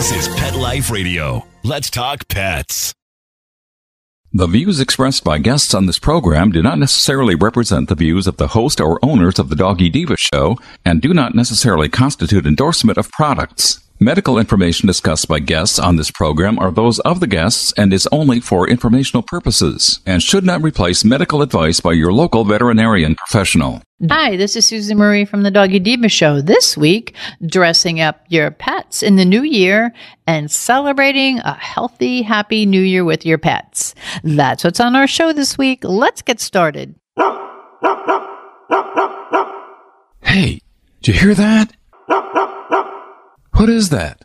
This is Pet Life Radio. Let's talk pets. The views expressed by guests on this program do not necessarily represent the views of the host or owners of the Doggy Diva Show and do not necessarily constitute endorsement of products. Medical information discussed by guests on this program are those of the guests and is only for informational purposes and should not replace medical advice by your local veterinarian professional. Hi, this is Susan Marie from the Doggy Diva Show. This week, dressing up your pets in the new year and celebrating a healthy, happy new year with your pets. That's what's on our show this week. Let's get started. Hey, did you hear that? What is that?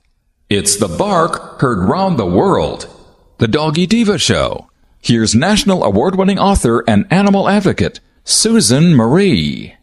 It's the bark heard round the world. The Doggy Diva Show. Here's national award winning author and animal advocate, Susan Marie.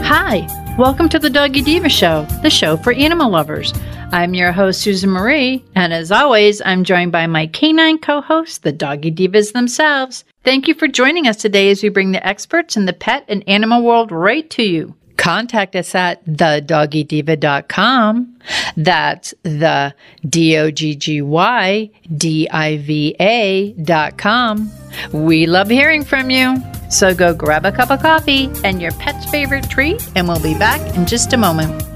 Hi, welcome to the Doggy Diva Show, the show for animal lovers. I'm your host, Susan Marie, and as always, I'm joined by my canine co hosts, the Doggy Divas themselves. Thank you for joining us today as we bring the experts in the pet and animal world right to you. Contact us at thedoggydiva.com. That's the D O G G Y D I V A dot com. We love hearing from you. So go grab a cup of coffee and your pet's favorite treat, and we'll be back in just a moment.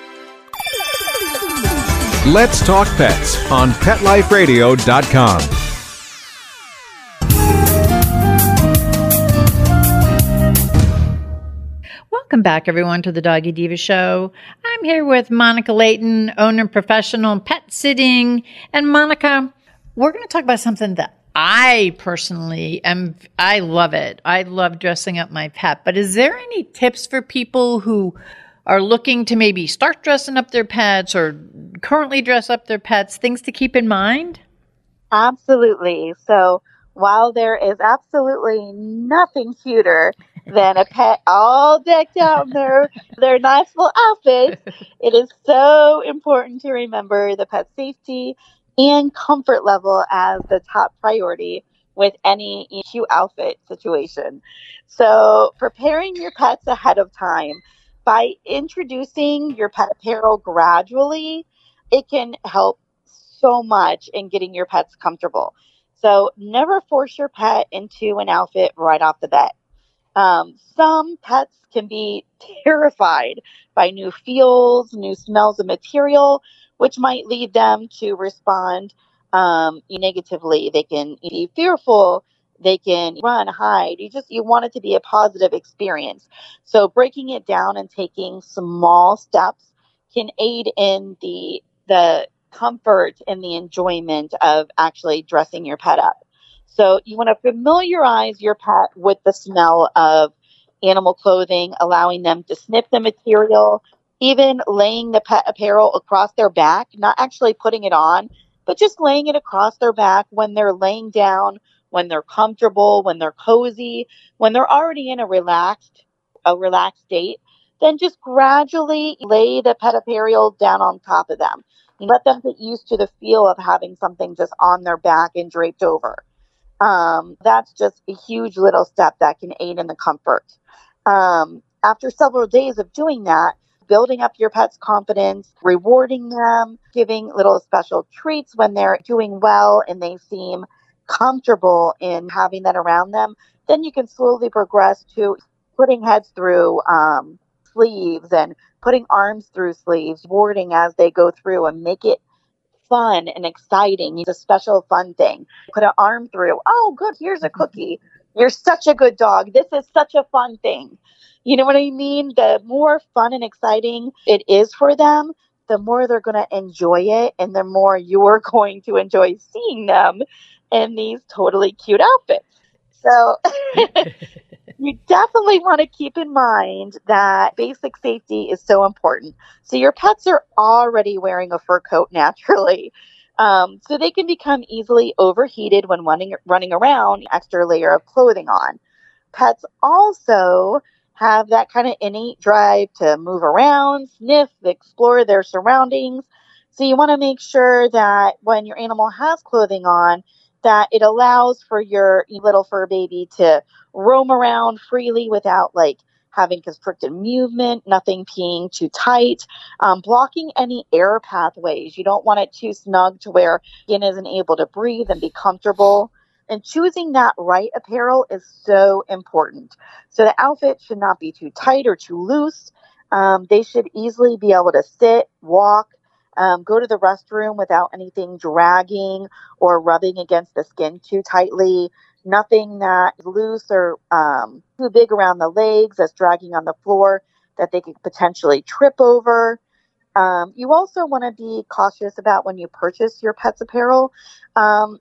Let's Talk Pets on PetLifeRadio.com. Welcome back, everyone, to the Doggy Diva Show. I'm here with Monica Leighton, owner professional pet sitting. And Monica, we're going to talk about something that I personally am, I love it. I love dressing up my pet. But is there any tips for people who are looking to maybe start dressing up their pets or currently dress up their pets, things to keep in mind? Absolutely. So, while there is absolutely nothing cuter than a pet all decked out in their, their nice little outfits, it is so important to remember the pet safety and comfort level as the top priority with any cute outfit situation. So, preparing your pets ahead of time by introducing your pet apparel gradually, it can help so much in getting your pets comfortable. So never force your pet into an outfit right off the bat. Um, some pets can be terrified by new feels, new smells of material, which might lead them to respond um, negatively. They can be fearful, they can run, hide. You just you want it to be a positive experience. So breaking it down and taking small steps can aid in the the comfort and the enjoyment of actually dressing your pet up. So you want to familiarize your pet with the smell of animal clothing, allowing them to sniff the material, even laying the pet apparel across their back, not actually putting it on, but just laying it across their back when they're laying down, when they're comfortable, when they're cozy, when they're already in a relaxed a relaxed state, then just gradually lay the apparel down on top of them. Let them get used to the feel of having something just on their back and draped over. Um, that's just a huge little step that can aid in the comfort. Um, after several days of doing that, building up your pet's confidence, rewarding them, giving little special treats when they're doing well and they seem comfortable in having that around them, then you can slowly progress to putting heads through um, sleeves and putting arms through sleeves, warding as they go through and make it fun and exciting. It's a special fun thing. Put an arm through. Oh, good. Here's a cookie. You're such a good dog. This is such a fun thing. You know what I mean? The more fun and exciting it is for them, the more they're going to enjoy it and the more you're going to enjoy seeing them in these totally cute outfits. So you definitely want to keep in mind that basic safety is so important. So your pets are already wearing a fur coat naturally. Um, so they can become easily overheated when running, running around, extra layer of clothing on. Pets also have that kind of innate drive to move around, sniff, explore their surroundings. So you want to make sure that when your animal has clothing on, that it allows for your little fur baby to roam around freely without like having constricted movement, nothing being too tight, um, blocking any air pathways. You don't want it too snug to where skin isn't able to breathe and be comfortable. And choosing that right apparel is so important. So the outfit should not be too tight or too loose. Um, they should easily be able to sit, walk, um, go to the restroom without anything dragging or rubbing against the skin too tightly. Nothing that loose or um, too big around the legs that's dragging on the floor that they could potentially trip over. Um, you also want to be cautious about when you purchase your pet's apparel, um,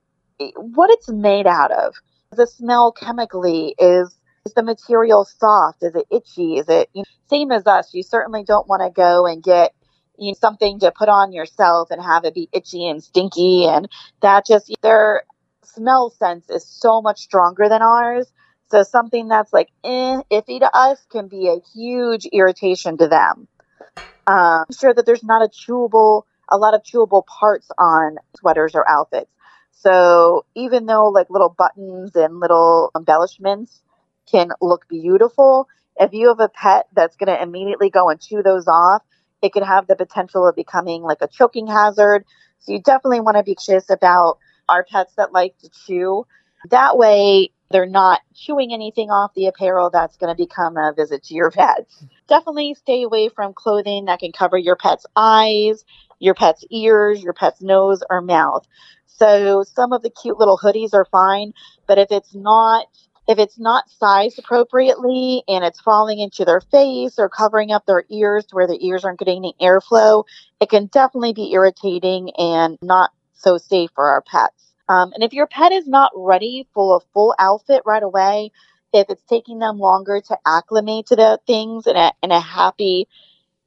what it's made out of. The smell chemically is is the material soft? Is it itchy? Is it you know, same as us? You certainly don't want to go and get you know, something to put on yourself and have it be itchy and stinky, and that just their smell sense is so much stronger than ours. So something that's like eh, iffy to us can be a huge irritation to them. Um, I'm sure that there's not a chewable, a lot of chewable parts on sweaters or outfits. So even though like little buttons and little embellishments can look beautiful. If you have a pet that's going to immediately go and chew those off, it could have the potential of becoming like a choking hazard. So you definitely want to be cautious about our pets that like to chew. That way, they're not chewing anything off the apparel that's going to become a visit to your pets. Definitely stay away from clothing that can cover your pet's eyes, your pet's ears, your pet's nose, or mouth. So some of the cute little hoodies are fine, but if it's not if it's not sized appropriately and it's falling into their face or covering up their ears to where their ears aren't getting any airflow, it can definitely be irritating and not so safe for our pets. Um, and if your pet is not ready for a full outfit right away, if it's taking them longer to acclimate to the things in a, in a happy,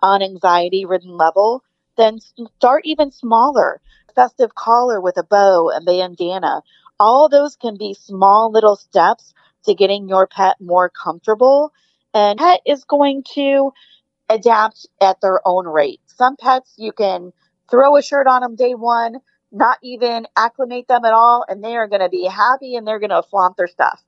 unanxiety ridden level, then start even smaller. Festive collar with a bow, a bandana. All those can be small little steps to getting your pet more comfortable. And pet is going to adapt at their own rate. Some pets you can throw a shirt on them day one, not even acclimate them at all, and they are going to be happy and they're going to flaunt their stuff.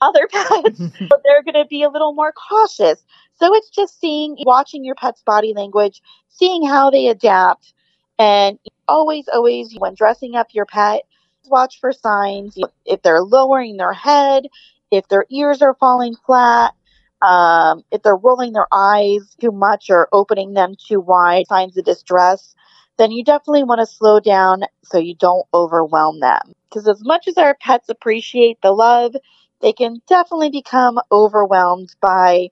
Other pets, they're going to be a little more cautious. So it's just seeing, watching your pet's body language, seeing how they adapt, and always, always, when dressing up your pet, watch for signs. If they're lowering their head, if their ears are falling flat, um, if they're rolling their eyes too much or opening them too wide, signs of distress, then you definitely want to slow down so you don't overwhelm them. Because as much as our pets appreciate the love, they can definitely become overwhelmed by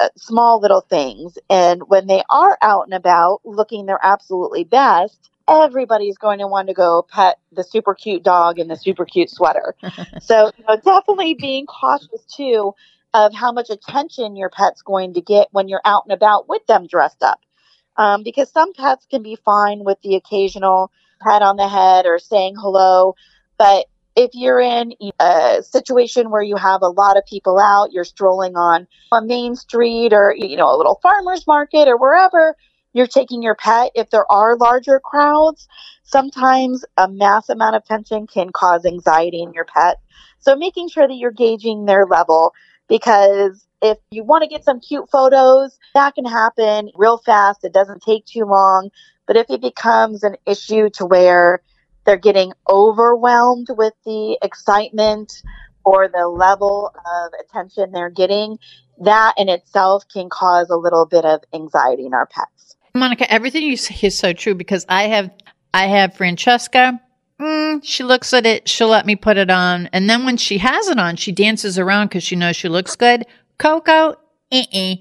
uh, small little things. And when they are out and about looking their absolutely best, everybody's going to want to go pet the super cute dog in the super cute sweater. so, you know, definitely being cautious too of how much attention your pet's going to get when you're out and about with them dressed up. Um, because some pets can be fine with the occasional pat on the head or saying hello, but if you're in a situation where you have a lot of people out, you're strolling on a main street or you know a little farmers market or wherever, you're taking your pet, if there are larger crowds, sometimes a mass amount of tension can cause anxiety in your pet. So making sure that you're gauging their level because if you want to get some cute photos, that can happen real fast. It doesn't take too long. But if it becomes an issue to where they're getting overwhelmed with the excitement or the level of attention they're getting, that in itself can cause a little bit of anxiety in our pets. Monica, everything you say is so true because I have I have Francesca. Mm, she looks at it. She'll let me put it on. And then when she has it on, she dances around because she knows she looks good. Coco, uh-uh.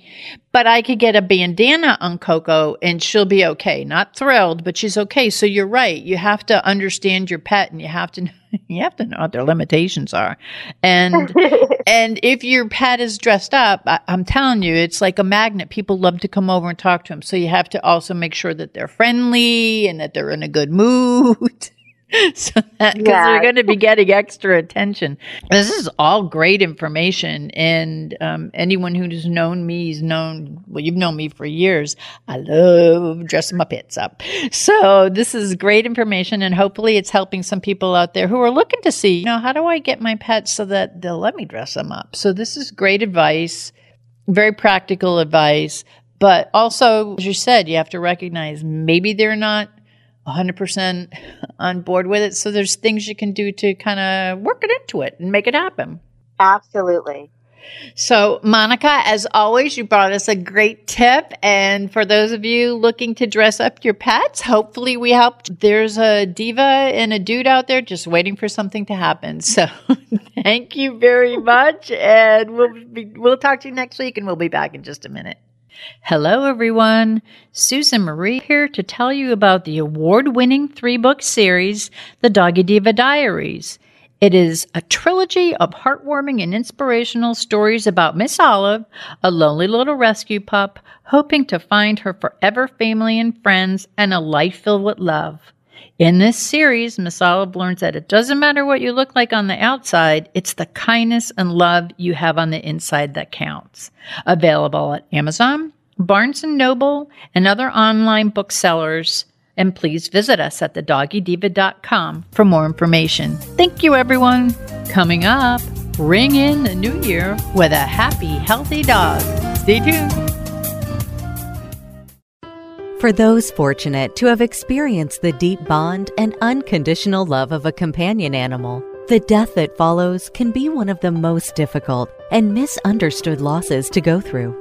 But I could get a bandana on Coco and she'll be okay. Not thrilled, but she's okay. So you're right. You have to understand your pet and you have to you have to know what their limitations are. And and if your pet is dressed up, I, I'm telling you, it's like a magnet. People love to come over and talk to them. So you have to also make sure that they're friendly and that they're in a good mood. so that because yeah. they're going to be getting extra attention. This is all great information, and um, anyone who's known me has known. Well, you've known me for years. I love dressing my pets up. So this is great information, and hopefully, it's helping some people out there who are looking to see, you know, how do I get my pets so that they'll let me dress them up. So this is great advice, very practical advice. But also, as you said, you have to recognize maybe they're not 100% on board with it. So there's things you can do to kind of work it into it and make it happen. Absolutely. So, Monica, as always, you brought us a great tip. And for those of you looking to dress up your pets, hopefully we helped. There's a diva and a dude out there just waiting for something to happen. So, thank you very much. And we'll, be, we'll talk to you next week and we'll be back in just a minute. Hello, everyone. Susan Marie here to tell you about the award winning three book series, The Doggy Diva Diaries. It is a trilogy of heartwarming and inspirational stories about Miss Olive, a lonely little rescue pup, hoping to find her forever family and friends and a life filled with love. In this series, Miss Olive learns that it doesn't matter what you look like on the outside, it's the kindness and love you have on the inside that counts. Available at Amazon, Barnes & Noble, and other online booksellers. And please visit us at thedoggydiva.com for more information. Thank you, everyone. Coming up, ring in the new year with a happy, healthy dog. Stay tuned. For those fortunate to have experienced the deep bond and unconditional love of a companion animal, the death that follows can be one of the most difficult and misunderstood losses to go through.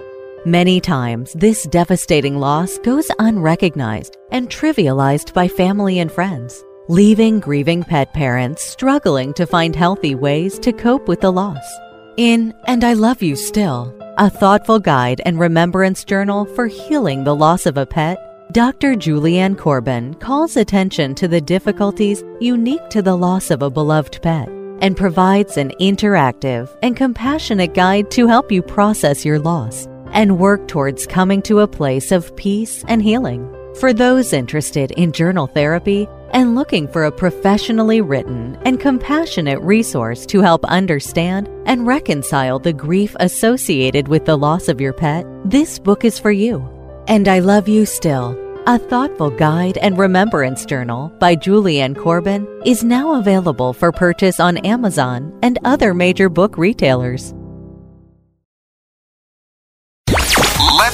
Many times, this devastating loss goes unrecognized and trivialized by family and friends, leaving grieving pet parents struggling to find healthy ways to cope with the loss. In And I Love You Still, a thoughtful guide and remembrance journal for healing the loss of a pet, Dr. Julianne Corbin calls attention to the difficulties unique to the loss of a beloved pet and provides an interactive and compassionate guide to help you process your loss and work towards coming to a place of peace and healing. For those interested in journal therapy and looking for a professionally written and compassionate resource to help understand and reconcile the grief associated with the loss of your pet, this book is for you. And I Love You Still, a thoughtful guide and remembrance journal by Julianne Corbin, is now available for purchase on Amazon and other major book retailers.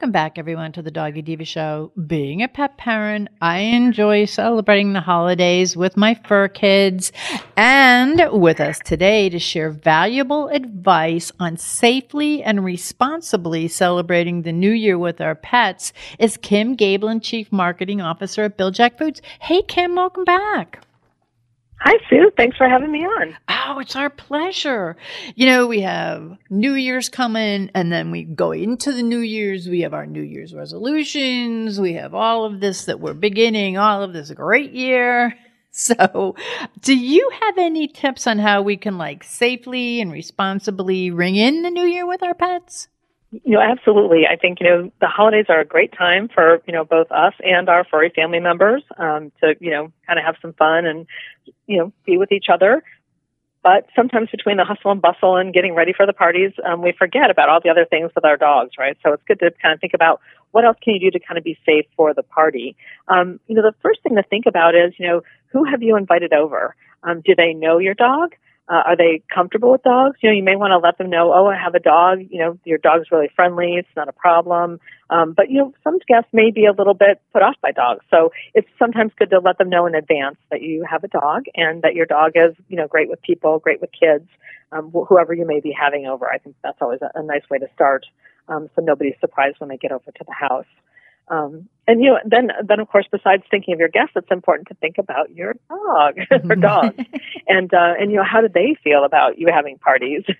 Welcome back, everyone, to the Doggy Diva Show. Being a pet parent, I enjoy celebrating the holidays with my fur kids. And with us today to share valuable advice on safely and responsibly celebrating the new year with our pets is Kim Gaebelein, Chief Marketing Officer at Bil-Jac Foods. Hey, Kim, welcome back. Hi, Sue. Thanks for having me on. Oh, it's our pleasure. You know, we have New Year's coming, and then we go into the New Year's. We have our New Year's resolutions. We have all of this that we're beginning, all of this great year. So, do you have any tips on how we can like safely and responsibly ring in the new year with our pets? You know, absolutely. I think, you know, the holidays are a great time for, you know, both us and our furry family members um, to, you know, kind of have some fun and, you know, be with each other. But sometimes between the hustle and bustle and getting ready for the parties, um, we forget about all the other things with our dogs, right? So it's good to kind of think about what else can you do to kind of be safe for the party. Um, you know, the first thing to think about is, you know, who have you invited over? Um, do they know your dog? Uh, are they comfortable with dogs? You know, you may want to let them know, oh, I have a dog. You know, your dog's really friendly. It's not a problem. Um, but you know, some guests may be a little bit put off by dogs, so it's sometimes good to let them know in advance that you have a dog and that your dog is, you know, great with people, great with kids, um, wh- whoever you may be having over. I think that's always a, a nice way to start, um, so nobody's surprised when they get over to the house. Um, and you know, then then of course, besides thinking of your guests, it's important to think about your dog or dogs, and uh, and you know, how do they feel about you having parties?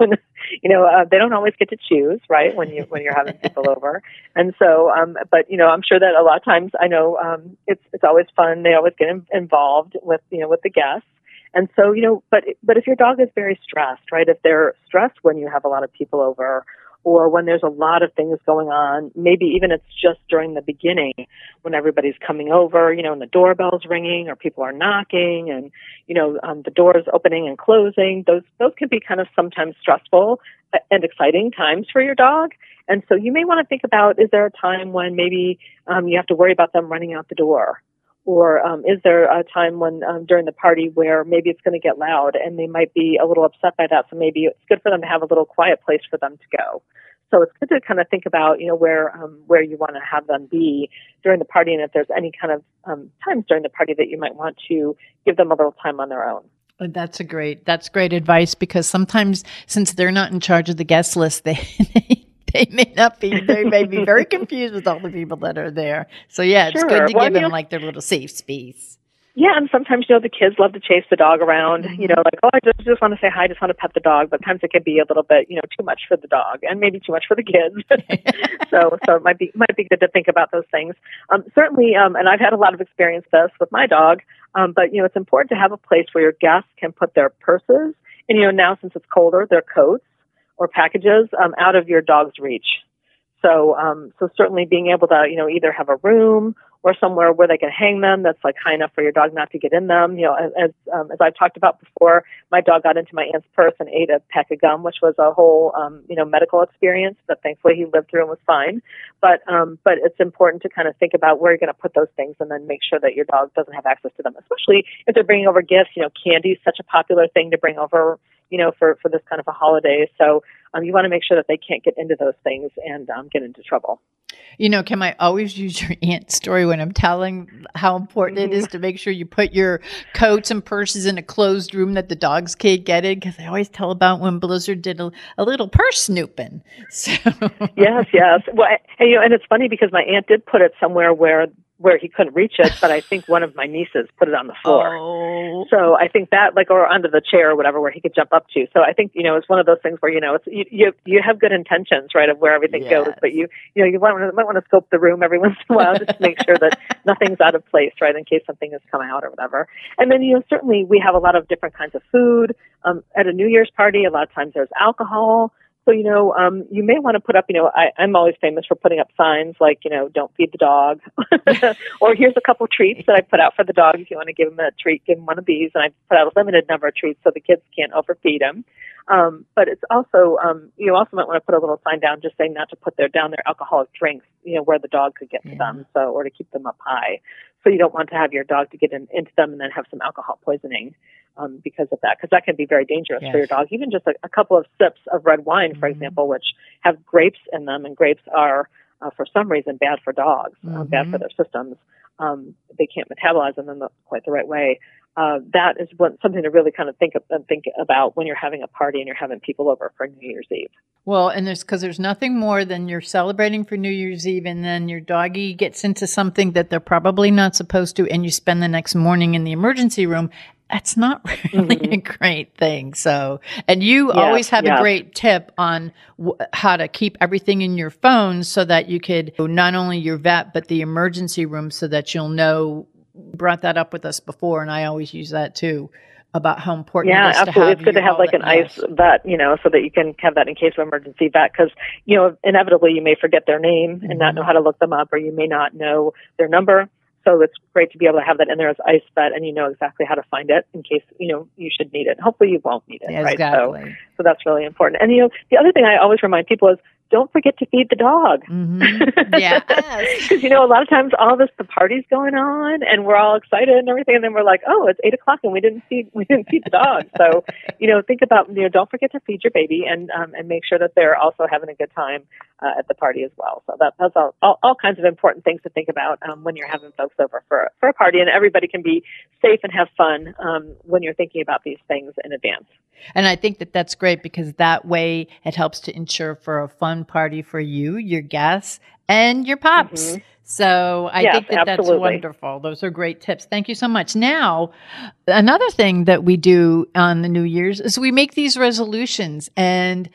you know, uh, they don't always get to choose, right? When you when you're having people over, and so, um, but you know, I'm sure that a lot of times, I know um, it's it's always fun. They always get in, involved with you know with the guests. And so, you know, but but if your dog is very stressed, right? If they're stressed when you have a lot of people over, or when there's a lot of things going on. Maybe even it's just during the beginning when everybody's coming over, you know, and the doorbell's ringing or people are knocking and, you know, um, the doors opening and closing. Those, those can be kind of sometimes stressful and exciting times for your dog. And so you may want to think about, is there a time when maybe um, you have to worry about them running out the door? Or um, is there a time when um, during the party where maybe it's going to get loud and they might be a little upset by that? So maybe it's good for them to have a little quiet place for them to go. So it's good to kind of think about, you know, where um, where you want to have them be during the party, and if there's any kind of um, times during the party that you might want to give them a little time on their own. That's a great that's great advice because sometimes since they're not in charge of the guest list, they they may not be they may be very confused with all the people that are there. So yeah, it's Sure. good to Well, give you them know- like their little safe space. Yeah, and sometimes you know the kids love to chase the dog around. You know, like oh, I just just want to say hi, I just want to pet the dog. But times it can be a little bit, you know, too much for the dog, and maybe too much for the kids. so, so it might be might be good to think about those things. Um, certainly, um, and I've had a lot of experience this with my dog. Um, but you know, it's important to have a place where your guests can put their purses, and you know, now since it's colder, their coats or packages um, out of your dog's reach. So, um, so certainly being able to, you know, either have a room or somewhere where they can hang them that's like high enough for your dog not to get in them. You know, as um, as I've talked about before, my dog got into my aunt's purse and ate a pack of gum, which was a whole, um, you know, medical experience. But thankfully, he lived through and was fine. But um, but it's important to kind of think about where you're going to put those things, and then make sure that your dog doesn't have access to them, especially if they're bringing over gifts. You know, candy is such a popular thing to bring over. You know, for for this kind of a holiday, so um, you want to make sure that they can't get into those things and um, get into trouble. You know, Kim, I always use your aunt's story when I'm telling how important it is to make sure you put your coats and purses in a closed room that the dogs can't get in. Because I always tell about when Blizzard did a, a little purse snooping. So yes, yes. Well, and, you know, and it's funny because my aunt did put it somewhere where where he couldn't reach it, but I think one of my nieces put it on the floor. Oh. So I think that, like, or under the chair or whatever, where he could jump up to. So I think you know it's one of those things where you know it's you you, you have good intentions, right, of where everything Yes. goes, but you you know you might, wanna- might want to scope the room every once in a while just to make sure that nothing's out of place, right, in case something has come out or whatever. And then you know certainly we have a lot of different kinds of food um, at a New Year's party. A lot of times there's alcohol. So, you know, um, you may want to put up, you know, I, I'm always famous for putting up signs like, you know, don't feed the dog. or here's a couple treats that I put out for the dog. If you want to give him a treat, give him one of these. And I put out a limited number of treats so the kids can't overfeed him. Um, but it's also, um, you also might want to put a little sign down just saying not to put their down their alcoholic drinks, you know, where the dog could get to Yeah. them. So, or to keep them up high. So you don't want to have your dog to get in, into them and then have some alcohol poisoning um, because of that, because that can be very dangerous for your dog. Even just a, a couple of sips of red wine, for Mhm. example, which have grapes in them, and grapes are, uh, for some reason, bad for dogs, uh, bad for Mhm. their systems. Um, they can't metabolize them in the, quite the right way. Uh, that is what, something to really kind of think of, uh, think about when you're having a party and you're having people over for New Year's Eve. Well, and there's because there's nothing more than you're celebrating for New Year's Eve, and then your doggy gets into something that they're probably not supposed to, and you spend the next morning in the emergency room. That's not really a great thing. So, and you Yes, always have yes. a great tip on w- how to keep everything in your phone so that you could not only your vet but the emergency room, so that you'll know. Brought that up with us before, and I always use that too about how important Yeah, it is to absolutely. It's good to have like an ice yes. vet, you know, so that you can have that in case of emergency vet. Because you know, inevitably you may forget their name and not Mhm. know how to look them up, or you may not know their number. So it's great to be able to have that in there as ice vet, and you know exactly how to find it in case you know you should need it. Hopefully, you won't need it, Yeah, right? So, so that's really important. And you know, the other thing I always remind people is don't forget to feed the dog. Mm-hmm. Yeah. Because, you know, a lot of times all this, the party's going on and we're all excited and everything. And then we're like, oh, it's eight o'clock and we didn't feed, we didn't feed the dog. So, you know, think about, you know, don't forget to feed your baby and, um, and make sure that they're also having a good time uh, at the party as well. So that, that's all, all, all kinds of important things to think about um, when you're having folks over for, for a party and everybody can be safe and have fun um, when you're thinking about these things in advance. And I think that that's great because that way it helps to ensure for a fun party for you, your guests, and your pops. Mm-hmm. So I yes, think that absolutely. that's wonderful. Those are great tips. Thank you so much. Now, another thing that we do on the New Year's is we make these resolutions. And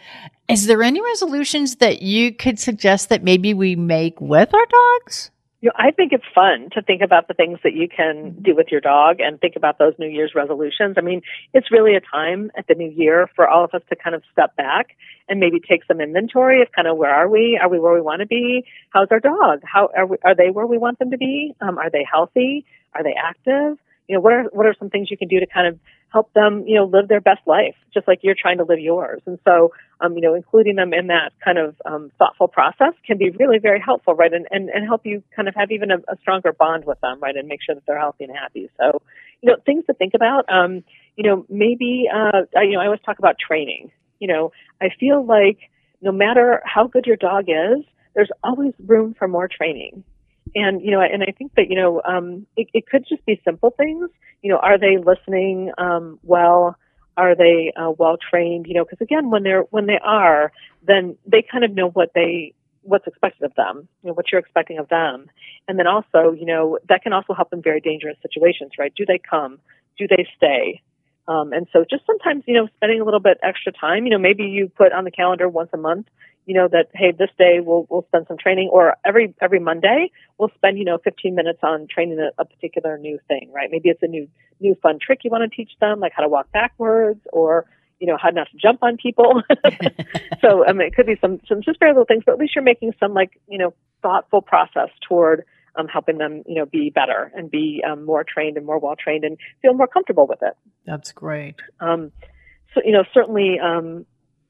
is there any resolutions that you could suggest that maybe we make with our dogs? You know, I think it's fun to think about the things that you can do with your dog and think about those New Year's resolutions. I mean, it's really a time at the new year for all of us to kind of step back and maybe take some inventory of kind of where are we? Are we where we want to be? How's our dog? How are we, are they where we want them to be? Um, are they healthy? Are they active? You know, what are what are some things you can do to kind of help them, you know, live their best life, just like you're trying to live yours. And so, um, you know, including them in that kind of um, thoughtful process can be really very helpful, right? And, and, and help you kind of have even a, a stronger bond with them, right? And make sure that they're healthy and happy. So, you know, things to think about. Um, you know, maybe, uh, you know, I always talk about training. You know, I feel like no matter how good your dog is, there's always room for more training and you know and i think that you know um it, it could just be simple things. You know are they listening um well? Are they uh, well trained you know because again when they're when they are then they kind of know what they what's expected of them you know what you're expecting of them. And then also you know that can also help in very dangerous situations right? Do they come? Do they stay? Um, and so just sometimes you know spending a little bit extra time you know maybe you put on the calendar once a month you know that hey this day we'll we'll spend some training or every every monday we'll spend you know 15 minutes on training a, a particular new thing right? Maybe it's a new new fun trick you want to teach them like how to walk backwards or you know how not to jump on people. So i mean it could be some some just very little things but at least you're making some like you know thoughtful process toward um, helping them you know be better and be um, more trained and more well trained and feel more comfortable with it. That's great. Um, so you know certainly um,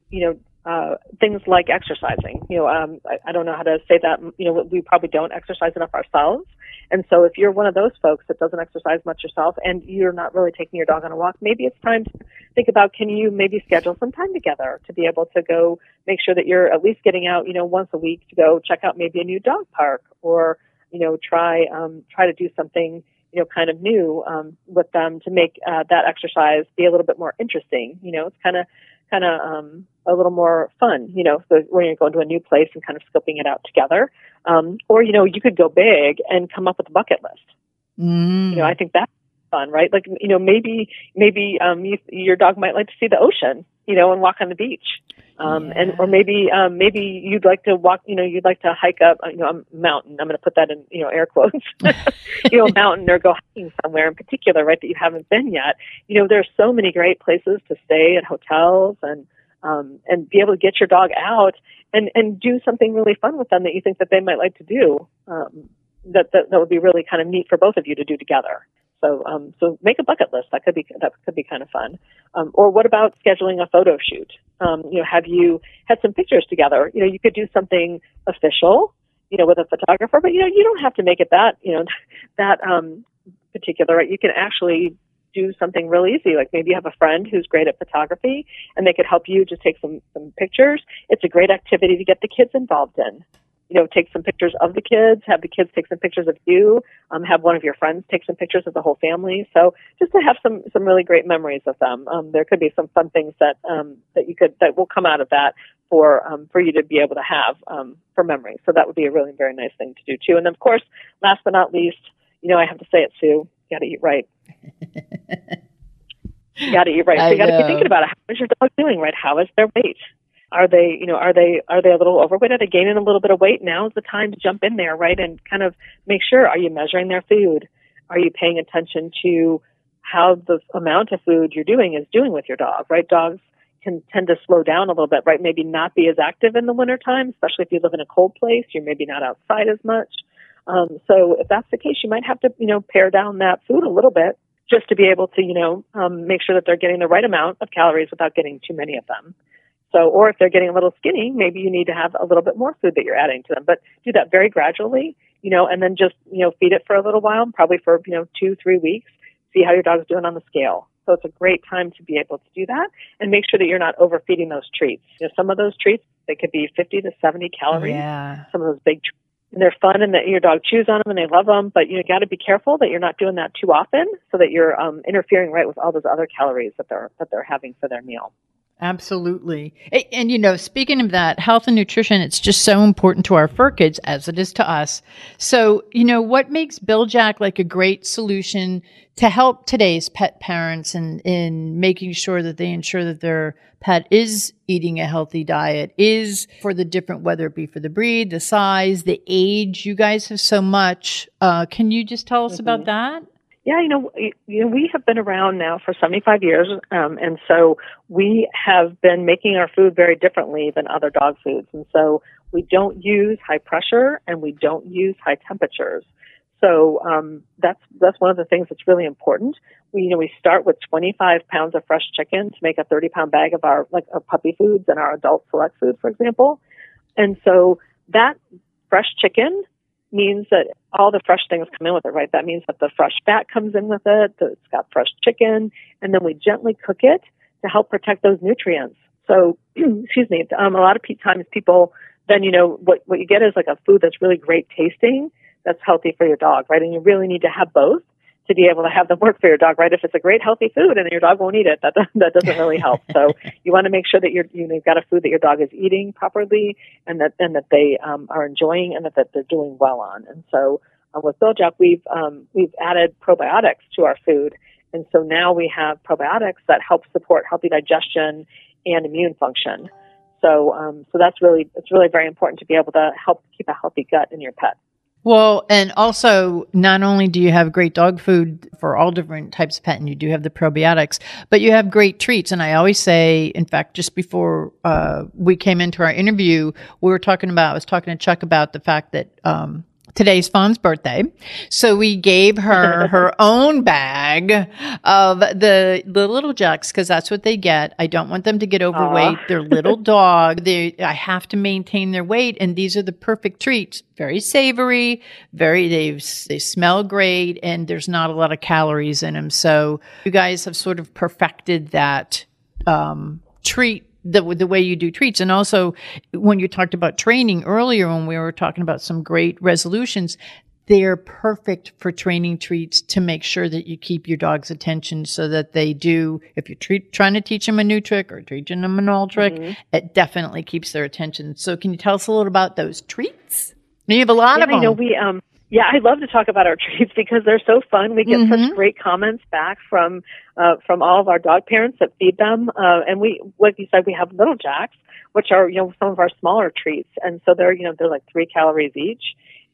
you know uh, things like exercising. You know, um, I, I don't know how to say that. You know, we probably don't exercise enough ourselves. And so if you're one of those folks that doesn't exercise much yourself and you're not really taking your dog on a walk, maybe it's time to think about can you maybe schedule some time together to be able to go make sure that you're at least getting out, you know, once a week to go check out maybe a new dog park or, you know, try um, try to do something you know, kind of new um, with them to make uh, that exercise be a little bit more interesting. You know, it's kind of kind of um, a little more fun, you know, so when you're going to a new place and kind of scoping it out together. Um, or, you know, you could go big and come up with a bucket list. Mm. You know, I think that's fun, right? Like, you know, maybe, maybe, um, you, your dog might like to see the ocean, you know, and walk on the beach. Um, yeah. and, or maybe, um, maybe you'd like to walk, you know, you'd like to hike up, you know, a mountain. I'm going to put that in, you know, air quotes, you know, a mountain or go hiking somewhere in particular, right, that you haven't been yet. You know, there's so many great places to stay at hotels and, um, and be able to get your dog out and, and do something really fun with them that you think that they might like to do. Um, that, that, that would be really kind of neat for both of you to do together. So, um, so make a bucket list. That could be that could be kind of fun. Um, or what about scheduling a photo shoot? Um, you know, have you had some pictures together? You know, you could do something official, you know, with a photographer, but you know, you don't have to make it that you know that um, particular. Right? You can actually do something real easy. Like maybe you have a friend who's great at photography, and they could help you just take some some pictures. It's a great activity to get the kids involved in you know, take some pictures of the kids, have the kids take some pictures of you, um, have one of your friends take some pictures of the whole family. So just to have some some really great memories of them. Um, there could be some fun things that um, that you could that will come out of that for um, for you to be able to have um, for memory. So that would be a really very nice thing to do too. And of course, last but not least, you know, I have to say it, Sue. You got to eat right. You got to eat right. So you got to be thinking about it. How is your dog doing? Right? How is their weight? Are they, you know, are they are they a little overweight? Are they gaining a little bit of weight? Now is the time to jump in there, right, and kind of make sure. Are you measuring their food? Are you paying attention to how the amount of food you're doing is doing with your dog? Right, dogs can tend to slow down a little bit, right? Maybe not be as active in the wintertime, especially if you live in a cold place. You're maybe not outside as much. Um, so if that's the case, you might have to, you know, pare down that food a little bit just to be able to, you know, um, make sure that they're getting the right amount of calories without getting too many of them. So, or if they're getting a little skinny, maybe you need to have a little bit more food that you're adding to them. But do that very gradually, you know, and then just, you know, feed it for a little while, probably for, you know, two, three weeks, see how your dog's doing on the scale. So it's a great time to be able to do that and make sure that you're not overfeeding those treats. You know, some of those treats, they could be 50 to 70 calories. Yeah. Some of those big and they're fun and that your dog chews on them and they love them, but you got to be careful that you're not doing that too often so that you're um, interfering right with all those other calories that they're that they're having for their meal. Absolutely. And, and, you know, speaking of that, health and nutrition, it's just so important to our fur kids as it is to us. So, you know, what makes Bil-Jac like a great solution to help today's pet parents in, in making sure that they ensure that their pet is eating a healthy diet, is for the different, whether it be for the breed, the size, the age. You guys have so much. Uh, can you just tell us mm-hmm. about that? Yeah, you know, you know, we have been around now for 75 years, um, and so we have been making our food very differently than other dog foods. And so we don't use high pressure and we don't use high temperatures. So um, that's that's one of the things that's really important. We you know we start with 25 pounds of fresh chicken to make a 30 pound bag of our like our puppy foods and our adult select food, for example. And so that fresh chicken means that all the fresh things come in with it, right? That means that the fresh fat comes in with it, that it's got fresh chicken, and then we gently cook it to help protect those nutrients. So, excuse me, um, a lot of times people then, you know, what, what you get is like a food that's really great tasting, that's healthy for your dog, right? And you really need to have both to be able to have them work for your dog, right? If it's a great healthy food and your dog won't eat it, that that doesn't really help. So you want to make sure that you're you know you've got a food that your dog is eating properly and that and that they um, are enjoying and that, that they're doing well on. And so uh, with Bil-Jac, we've um, we've added probiotics to our food, and so now we have probiotics that help support healthy digestion and immune function. So um, so that's really it's really very important to be able to help keep a healthy gut in your pet. Well, and also, not only do you have great dog food for all different types of pet, and you do have the probiotics, but you have great treats. And I always say, in fact, just before uh, we came into our interview, we were talking about, I was talking to Chuck about the fact that um, today's Fawn's birthday. So we gave her her own bag of the, the little jacks because that's what they get. I don't want them to get overweight. Aww. They're little dog. They, I have to maintain their weight. And these are the perfect treats. Very savory, very, they, they smell great and there's not a lot of calories in them. So you guys have sort of perfected that, um, treat the the way you do treats. And also when you talked about training earlier when we were talking about some great resolutions they're perfect for training treats to make sure that you keep your dog's attention so that they do if you're treat, trying to teach them a new trick or teaching them an old trick mm-hmm. it definitely keeps their attention. So can you tell us a little about those treats? You have a lot yeah, of them you know we um yeah, I love to talk about our treats because they're so fun. We get mm-hmm. such great comments back from uh, from all of our dog parents that feed them, uh, and we, like you said, we have little jacks, which are you know some of our smaller treats, and so they're you know they're like three calories each,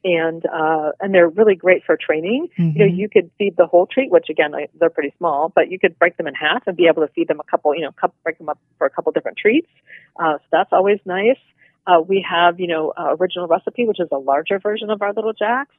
and uh, and they're really great for training. Mm-hmm. You know, you could feed the whole treat, which again they're pretty small, but you could break them in half and be able to feed them a couple, you know, couple, break them up for a couple different treats. Uh, so that's always nice. Uh, we have, you know, uh, original recipe, which is a larger version of our little jacks.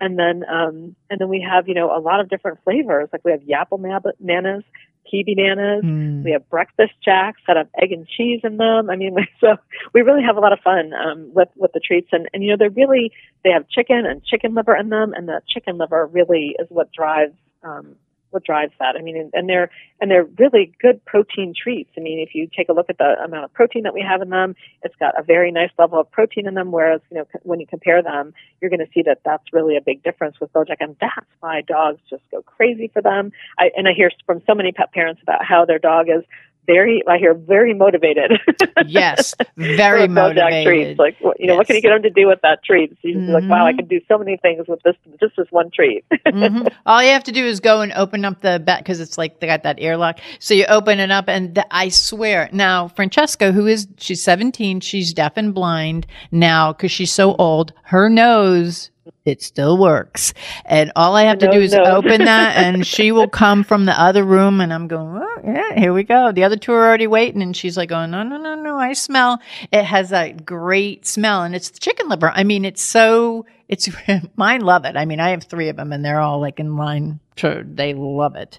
And then, um, and then we have, you know, a lot of different flavors. Like we have Yapple bananas, pea bananas. Mm. We have breakfast jacks that have egg and cheese in them. I mean, so we really have a lot of fun um, with with the treats. And and you know, they're really they have chicken and chicken liver in them, and the chicken liver really is what drives um, what drives that. I mean, and they're and they're really good protein treats. I mean, if you take a look at the amount of protein that we have in them, it's got a very nice level of protein in them. Whereas, you know, when you compare them, you're going to see that that's really a big difference with Bil-Jac, and that's why dogs just go crazy for them. I, and I hear from so many pet parents about how their dog is very, I hear very motivated. yes, very motivated. Treats. Like, you know, yes. what can you get them to do with that treat? So mm-hmm. like, wow, I can do so many things with this, just this one treat. mm-hmm. All you have to do is go and open up the bat because it's like they got that airlock. So you open it up, and the, I swear, now Francesca, who is she's 17, she's deaf and blind now because she's so old. Her nose it still works. And all I have to no, do is no. open that and she will come from the other room and I'm going, oh, yeah, here we go. The other two are already waiting. And she's like, oh, no, no, no, no. I smell. It has that great smell and it's the chicken liver. I mean, it's so, it's, mine love it. I mean, I have three of them and they're all like in line. To, they love it.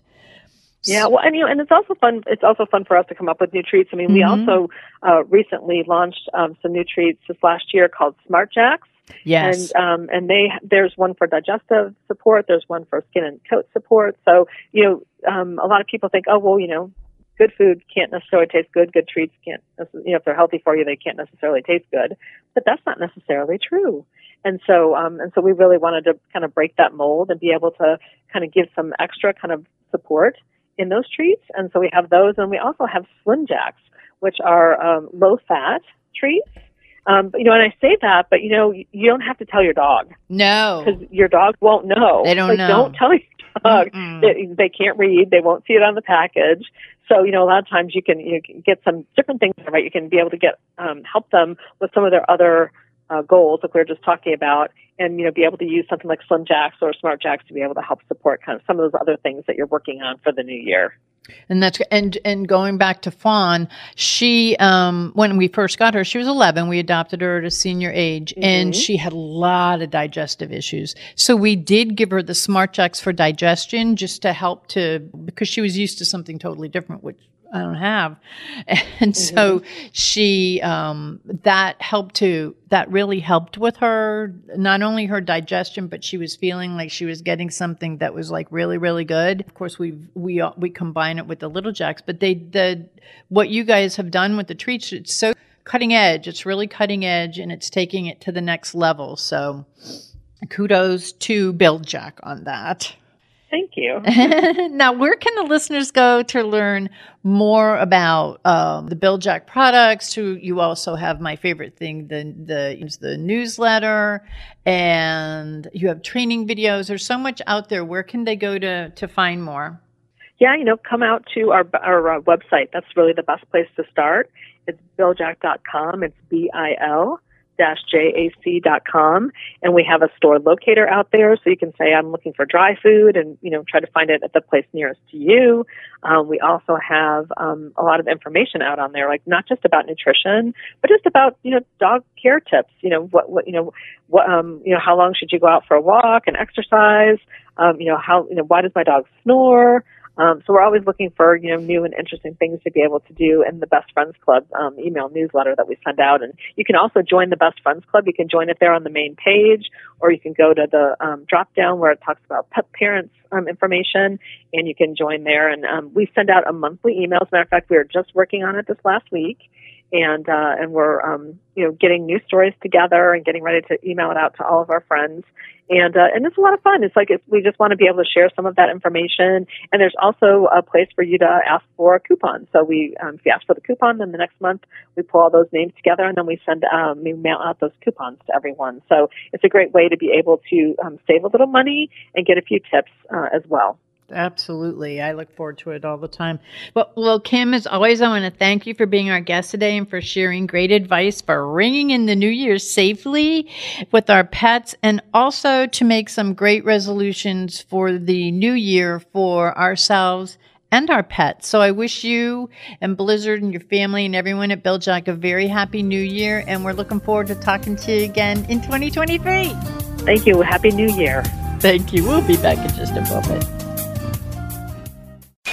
Yeah, well, and you know, and it's also fun. It's also fun for us to come up with new treats. I mean, we Mhm. also uh, recently launched um, some new treats this last year called Smart Jacks. Yes. And um, and they there's one for digestive support. There's one for skin and coat support. So you know, um, a lot of people think, oh well, you know, good food can't necessarily taste good. Good treats can't, you know, if they're healthy for you, they can't necessarily taste good. But that's not necessarily true. And so um, and so we really wanted to kind of break that mold and be able to kind of give some extra kind of support in those treats. And so we have those, and we also have Slim Jacks, which are um, low fat treats. Um, but, you know, and I say that, but you know, you don't have to tell your dog no. because your dog won't know. They don't like, know. Don't tell your dog. They, they can't read. They won't see it on the package. So you know, a lot of times you can you can get some different things right. You can be able to get um, help them with some of their other uh, goals, like we were just talking about, and you know, be able to use something like Slim Jacks or Smart Jacks to be able to help support kind of some of those other things that you're working on for the new year. And that's and and going back to Fawn, she um when we first got her, she was 11. We adopted her at a senior age, and Mhm. she had a lot of digestive issues. So we did give her the Smart Jacks for digestion, just to help to because she was used to something totally different, which I don't have, and so she um that helped to that really helped with her not only her digestion, but she was feeling like she was getting something that was like really really good. Of course, we we uh, we combine it with the little jacks, but they the what you guys have done with the treats, it's so cutting edge. It's really cutting edge, and it's taking it to the next level. So, kudos to Bil-Jac on that. Thank you. now, where can the listeners go to learn more about um, the Bil-Jac products? To you also have my favorite thing the the the newsletter, and you have training videos. There's so much out there. Where can they go to to find more? yeah, you know, come out to our our uh, website. That's really the best place to start. It's biljac.com. It's B I L jac.com and we have a store locator out there so you can say i'm looking for dry food and you know try to find it at the place nearest to you. Um, we also have um, a lot of information out on there like not just about nutrition but just about you know dog care tips you know what what you know what um you know how long should you go out for a walk and exercise? Um you know how you know why does my dog snore um, so we're always looking for you know new and interesting things to be able to do in the Best Friends Club um, email newsletter that we send out. And you can also join the Best Friends Club. You can join it there on the main page, or you can go to the um, drop down where it talks about pet parents um, information, and you can join there. And um, we send out a monthly email. As a matter of fact, we were just working on it this last week. And uh, and we're um, you know getting new stories together and getting ready to email it out to all of our friends and uh, and it's a lot of fun. It's like it's, we just want to be able to share some of that information. And there's also a place for you to ask for a coupon. So we, um, if you ask for the coupon, then the next month we pull all those names together, and then we send um, we mail out those coupons to everyone. So it's a great way to be able to um, save a little money and get a few tips uh, as well. Absolutely. I look forward to it all the time. Well, well, Kim, as always, I want to thank you for being our guest today and for sharing great advice for ringing in the new year safely with our pets and also to make some great resolutions for the new year for ourselves and our pets. So I wish you and Blizzard and your family and everyone at Bil-Jac a very happy new year. And we're looking forward to talking to you again in 2023. Thank you. Happy New Year. Thank you. We'll be back in just a moment.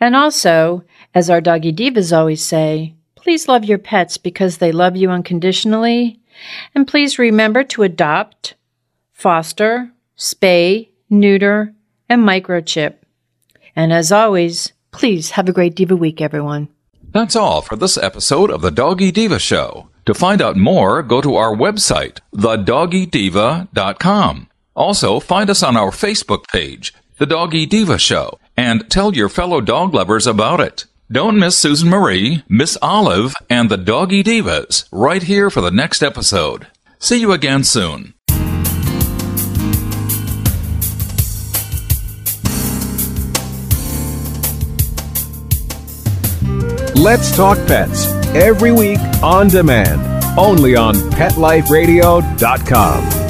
And also, as our doggy divas always say, please love your pets because they love you unconditionally. And please remember to adopt, foster, spay, neuter, and microchip. And as always, please have a great Diva week, everyone. That's all for this episode of the Doggy Diva Show. To find out more, go to our website, thedoggydiva.com. Also, find us on our Facebook page, The Doggy Diva Show, and tell your fellow dog lovers about it. Don't miss Susan Marie, Miss Olive, and the Doggy Divas right here for the next episode. See you again soon. Let's Talk Pets every week on demand, only on PetLifeRadio.com.